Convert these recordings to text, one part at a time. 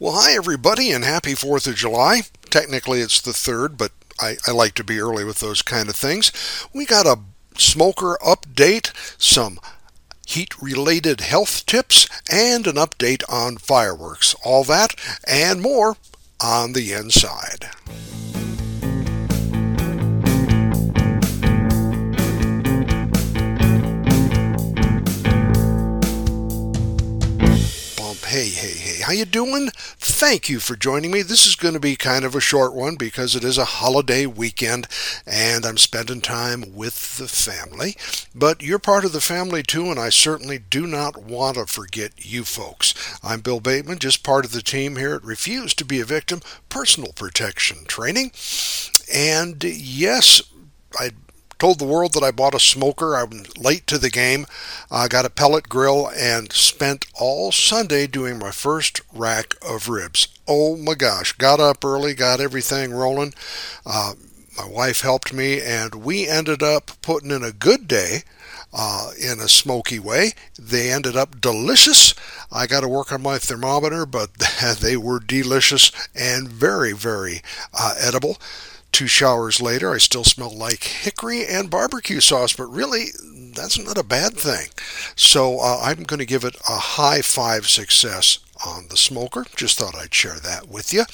Well, hi, everybody, and happy 4th of July. Technically, it's the 3rd, but I, I like to be early with those kind of things. We got a smoker update, some heat related health tips, and an update on fireworks. All that and more on the inside. Hey, hey, hey, how you doing? Thank you for joining me. This is going to be kind of a short one because it is a holiday weekend and I'm spending time with the family. But you're part of the family too, and I certainly do not want to forget you folks. I'm Bill Bateman, just part of the team here at Refuse to be a Victim Personal Protection Training. And yes, I told the world that I bought a smoker. I'm late to the game. I got a pellet grill and spent all Sunday doing my first rack of ribs. Oh my gosh. Got up early, got everything rolling. Uh, my wife helped me, and we ended up putting in a good day. Uh, in a smoky way. They ended up delicious. I got to work on my thermometer, but they were delicious and very, very uh, edible. Two showers later, I still smell like hickory and barbecue sauce, but really, that's not a bad thing. So uh, I'm going to give it a high five success on the smoker. Just thought I'd share that with you.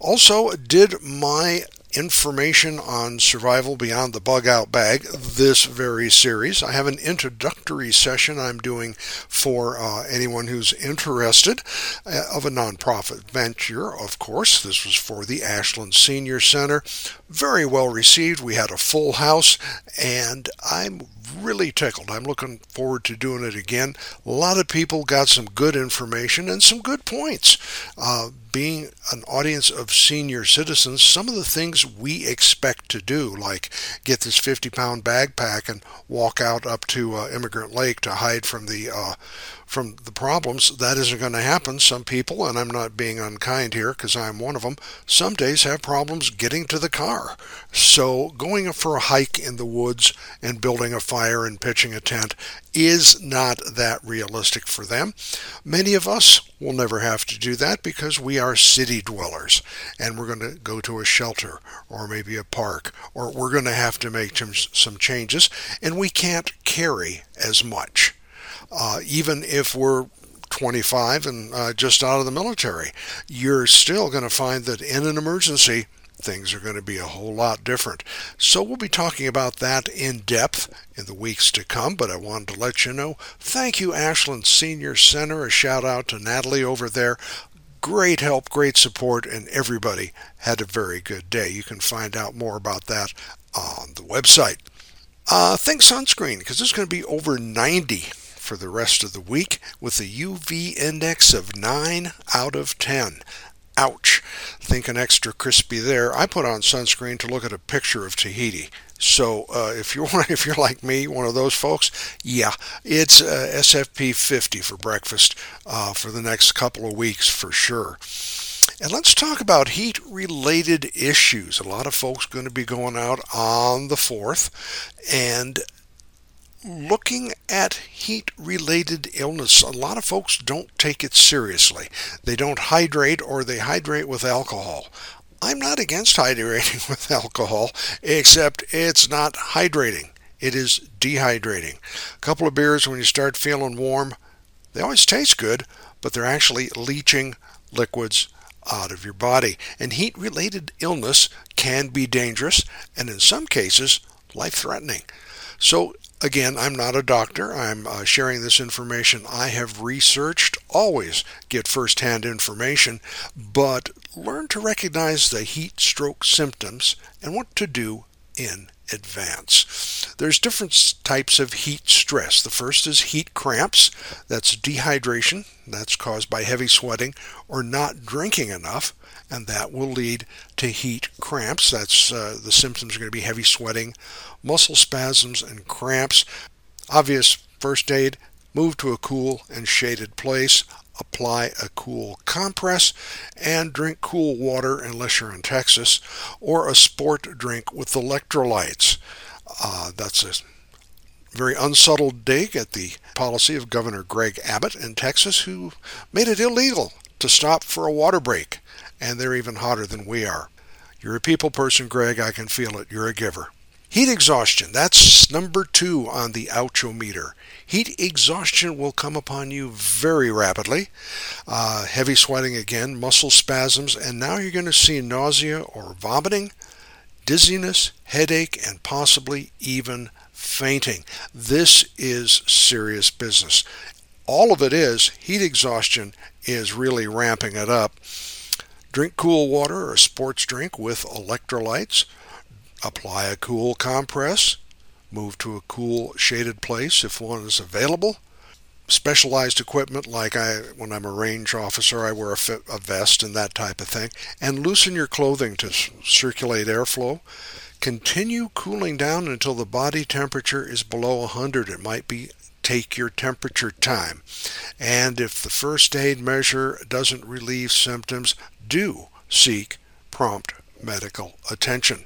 Also, did my information on survival beyond the bug out bag this very series. I have an introductory session I'm doing for uh, anyone who's interested uh, of a nonprofit venture, of course. This was for the Ashland Senior Center. Very well received. We had a full house, and I'm really tickled. I'm looking forward to doing it again. A lot of people got some good information and some good points. Uh, being an audience of senior citizens, some of the things we expect to do, like get this 50 pound backpack and walk out up to uh, Emigrant Lake to hide from the uh, from the problems, that isn't going to happen. Some people, and I'm not being unkind here because I'm one of them, some days have problems getting to the car. So going for a hike in the woods and building a fire and pitching a tent is not that realistic for them. Many of us will never have to do that because we are city dwellers and we're going to go to a shelter or maybe a park or we're going to have to make some changes and we can't carry as much uh, even if we're 25 and uh, just out of the military, you're still going to find that in an emergency, things are going to be a whole lot different. So we'll be talking about that in depth in the weeks to come, but I wanted to let you know. Thank you, Ashland Senior Center. A shout out to Natalie over there. Great help, great support, and everybody had a very good day. You can find out more about that on the website. Uh, think sunscreen, because it's going to be over 90 for the rest of the week with a UV index of 9 out of 10. Ouch. Think an extra crispy there. I put on sunscreen to look at a picture of Tahiti. So uh, if you're if you're like me, one of those folks, yeah, it's uh, SFP 50 for breakfast uh, for the next couple of weeks for sure. And let's talk about heat related issues. A lot of folks going to be going out on the 4th, and looking at heat related illness, a lot of folks don't take it seriously. They don't hydrate or they hydrate with alcohol. I'm not against hydrating with alcohol, except it's not hydrating. It is dehydrating. A couple of beers when you start feeling warm, they always taste good, but they're actually leaching liquids out of your body. And heat related illness can be dangerous and in some cases life threatening. So Again, I'm not a doctor. I'm uh, sharing this information I have researched. Always get firsthand information, but learn to recognize the heat stroke symptoms and what to do in advance. There's different types of heat stress. The first is heat cramps. That's dehydration. That's caused by heavy sweating or not drinking enough and that will lead to heat cramps. That's uh, the symptoms are going to be heavy sweating, muscle spasms, and cramps. Obvious first aid: move to a cool and shaded place. Apply a cool compress and drink cool water unless you're in Texas, or a sport drink with electrolytes. Uh, that's a very unsubtle dig at the policy of Governor Greg Abbott in Texas, who made it illegal to stop for a water break, and they're even hotter than we are. You're a people person, Greg. I can feel it. You're a giver. Heat exhaustion, that's number two on the ouchometer. Heat exhaustion will come upon you very rapidly. Uh, heavy sweating again, muscle spasms, and now you're going to see nausea or vomiting, dizziness, headache, and possibly even fainting. This is serious business. All of it is heat exhaustion is really ramping it up. Drink cool water or sports drink with electrolytes. Apply a cool compress. Move to a cool shaded place if one is available. Specialized equipment like I, when I'm a range officer, I wear a, fit, a vest and that type of thing. And loosen your clothing to circulate airflow. Continue cooling down until the body temperature is below 100. It might be take your temperature time. And if the first aid measure doesn't relieve symptoms, do seek prompt medical attention.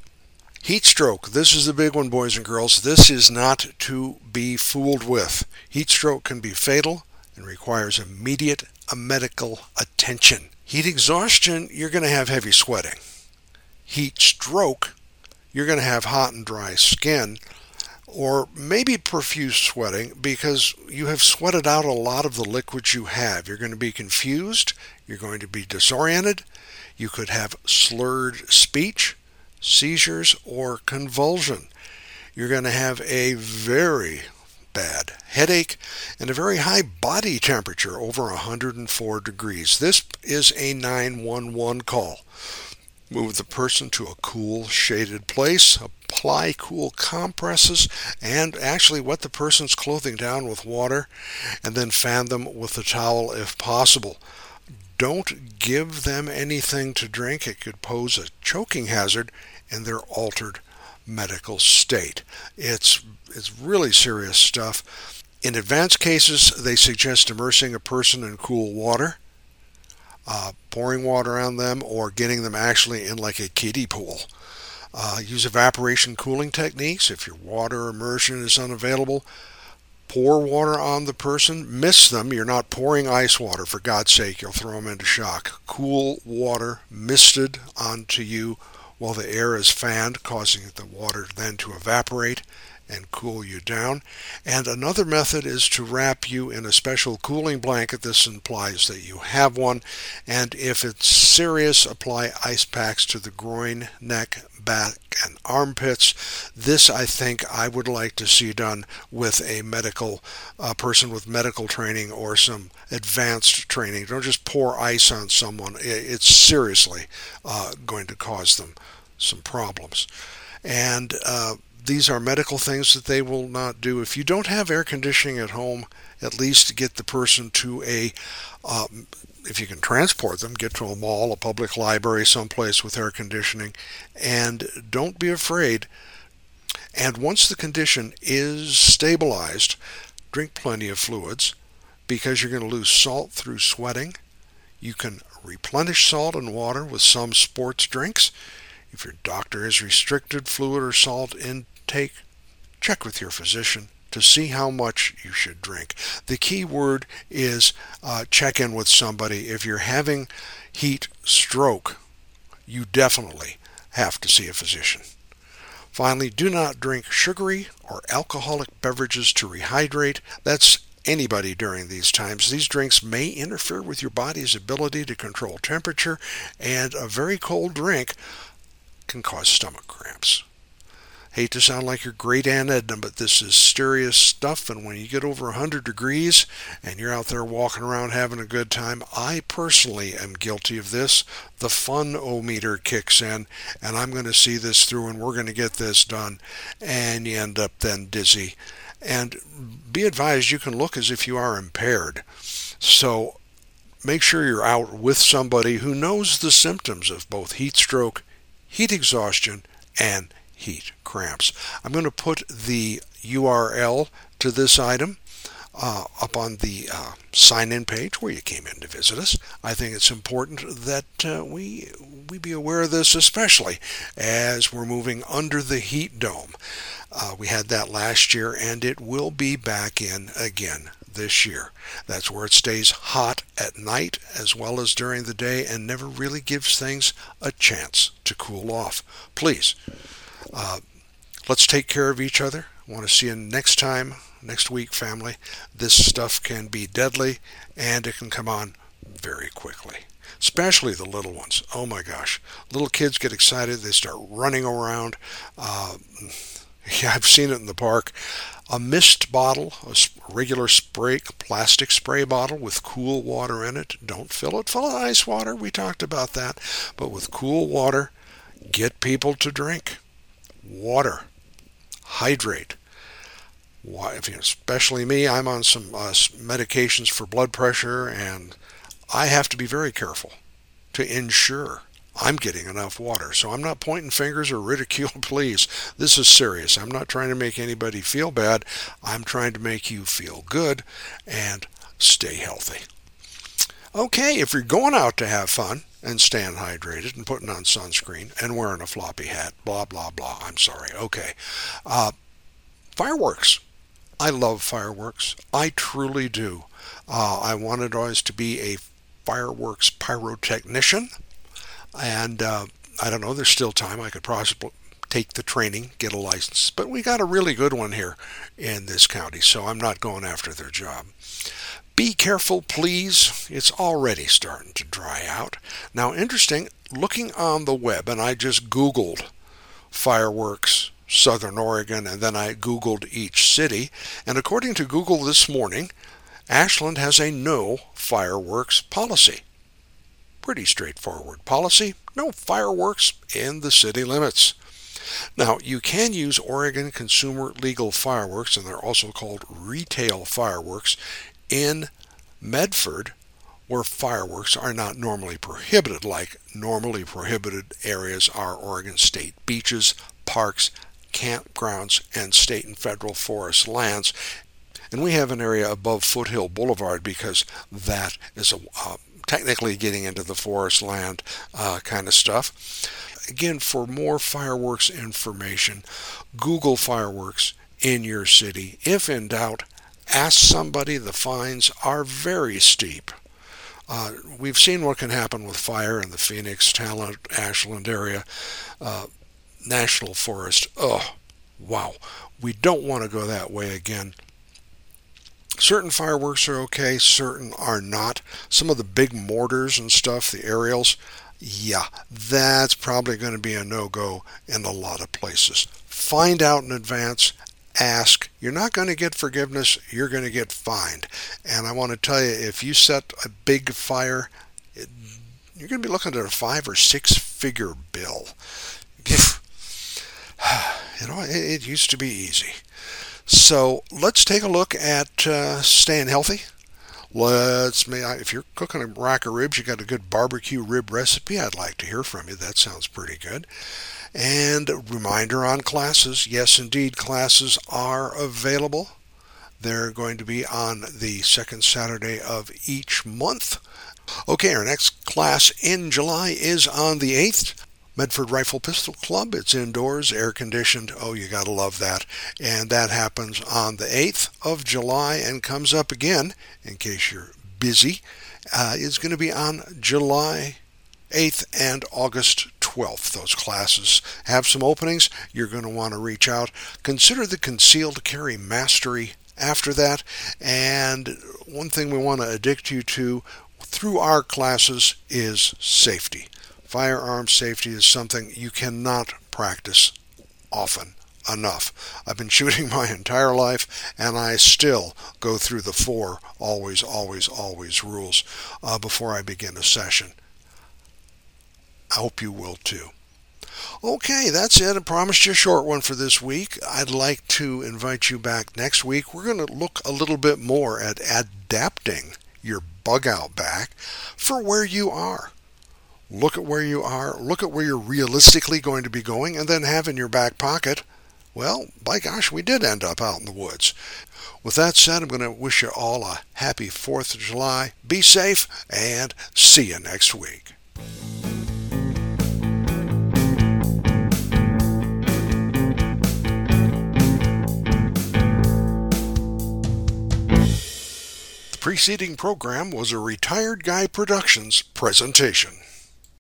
Heat stroke. This is the big one, boys and girls. This is not to be fooled with. Heat stroke can be fatal and requires immediate uh, medical attention. Heat exhaustion, you're going to have heavy sweating. Heat stroke, you're going to have hot and dry skin or maybe profuse sweating because you have sweated out a lot of the liquids you have. You're going to be confused, you're going to be disoriented, you could have slurred speech, seizures, or convulsion. You're going to have a very bad headache and a very high body temperature over 104 degrees. This is a 911 call. Move the person to a cool, shaded place. Apply cool compresses and actually wet the person's clothing down with water and then fan them with a towel if possible. Don't give them anything to drink. It could pose a choking hazard in their altered medical state. It's, it's really serious stuff. In advanced cases, they suggest immersing a person in cool water uh, pouring water on them or getting them actually in like a kiddie pool. Uh, use evaporation cooling techniques. If your water immersion is unavailable, pour water on the person. Mist them. You're not pouring ice water, for God's sake. You'll throw them into shock. Cool water misted onto you while the air is fanned, causing the water then to evaporate and cool you down. And another method is to wrap you in a special cooling blanket. This implies that you have one. And if it's serious, apply ice packs to the groin, neck, back, and armpits. This, I think, I would like to see done with a medical person with medical training or some advanced training. Don't just pour ice on someone. It's seriously uh, going to cause them some problems. And uh, these are medical things that they will not do. If you don't have air conditioning at home, at least get the person to a, um, if you can transport them, get to a mall, a public library, someplace with air conditioning, and don't be afraid. And once the condition is stabilized, drink plenty of fluids because you're going to lose salt through sweating. You can replenish salt and water with some sports drinks. If your doctor has restricted fluid or salt in take, check with your physician to see how much you should drink. The key word is uh, check in with somebody. If you're having heat stroke, you definitely have to see a physician. Finally, do not drink sugary or alcoholic beverages to rehydrate. That's anybody during these times. These drinks may interfere with your body's ability to control temperature, and a very cold drink can cause stomach cramps. Hate to sound like your great Aunt Edna, but this is serious stuff. And when you get over 100 degrees and you're out there walking around having a good time, I personally am guilty of this. The fun o meter kicks in, and I'm going to see this through, and we're going to get this done. And you end up then dizzy. And be advised, you can look as if you are impaired. So make sure you're out with somebody who knows the symptoms of both heat stroke, heat exhaustion, and heat cramps. I'm going to put the URL to this item uh, up on the uh, sign in page where you came in to visit us. I think it's important that uh, we, we be aware of this, especially as we're moving under the heat dome. Uh, we had that last year, and it will be back in again this year. That's where it stays hot at night as well as during the day and never really gives things a chance to cool off. Please, uh, let's take care of each other. I want to see you next time, next week, family. This stuff can be deadly and it can come on very quickly especially the little ones. Oh my gosh. Little kids get excited. They start running around. Uh, yeah, I've seen it in the park. A mist bottle, a regular spray, plastic spray bottle with cool water in it. Don't fill it full of ice water. We talked about that. But with cool water, get people to drink. Water. Hydrate. Why, especially me, I'm on some uh, medications for blood pressure and I have to be very careful to ensure I'm getting enough water. So I'm not pointing fingers or ridicule, please. This is serious. I'm not trying to make anybody feel bad. I'm trying to make you feel good and stay healthy. Okay, if you're going out to have fun and staying hydrated and putting on sunscreen and wearing a floppy hat, blah, blah, blah. I'm sorry. Okay. Uh, fireworks. I love fireworks. I truly do. Uh, I wanted always to be a fireworks pyrotechnician. And uh, I don't know, there's still time. I could possibly take the training, get a license. But we got a really good one here in this county, so I'm not going after their job. Be careful, please. It's already starting to dry out. Now, interesting, looking on the web, and I just Googled fireworks Southern Oregon, and then I Googled each city. And according to Google this morning, Ashland has a no fireworks policy. Pretty straightforward policy. No fireworks in the city limits. Now, you can use Oregon consumer legal fireworks, and they're also called retail fireworks, in Medford, where fireworks are not normally prohibited, like normally prohibited areas are Oregon state beaches, parks, campgrounds, and state and federal forest lands, and we have an area above Foothill Boulevard because that is a, uh, technically getting into the forest land uh, kind of stuff. Again, for more fireworks information, Google fireworks in your city. If in doubt, ask somebody. The fines are very steep. Uh, we've seen what can happen with fire in the Phoenix, Talent, Ashland area, uh, National Forest. Oh, wow. We don't want to go that way again. Certain fireworks are okay, certain are not. Some of the big mortars and stuff, the aerials, yeah, that's probably going to be a no go in a lot of places. Find out in advance, ask. You're not going to get forgiveness, you're going to get fined. And I want to tell you, if you set a big fire, it, you're going to be looking at a five or six figure bill. you know, it, it used to be easy. So let's take a look at uh, staying healthy. Let's me if you're cooking a rack of ribs, you got a good barbecue rib recipe. I'd like to hear from you. That sounds pretty good. And reminder on classes. Yes, indeed, classes are available. They're going to be on the second Saturday of each month. Okay, our next class in July is on the 8th. Medford Rifle Pistol Club. It's indoors, air conditioned. Oh, you got to love that. And that happens on the 8th of July and comes up again, in case you're busy, uh, is going to be on July 8th and August 12th. Those classes have some openings. You're going to want to reach out. Consider the concealed carry mastery after that. And one thing we want to addict you to through our classes is safety. Firearm safety is something you cannot practice often enough. I've been shooting my entire life, and I still go through the four always, always, always rules uh, before I begin a session. I hope you will too. Okay, that's it. I promised you a short one for this week. I'd like to invite you back next week. We're going to look a little bit more at adapting your bug out bag for where you are look at where you are, look at where you're realistically going to be going, and then have in your back pocket, well, by gosh, we did end up out in the woods. With that said, I'm going to wish you all a happy 4th of July. Be safe, and see you next week. The preceding program was a Retired Guy Productions presentation.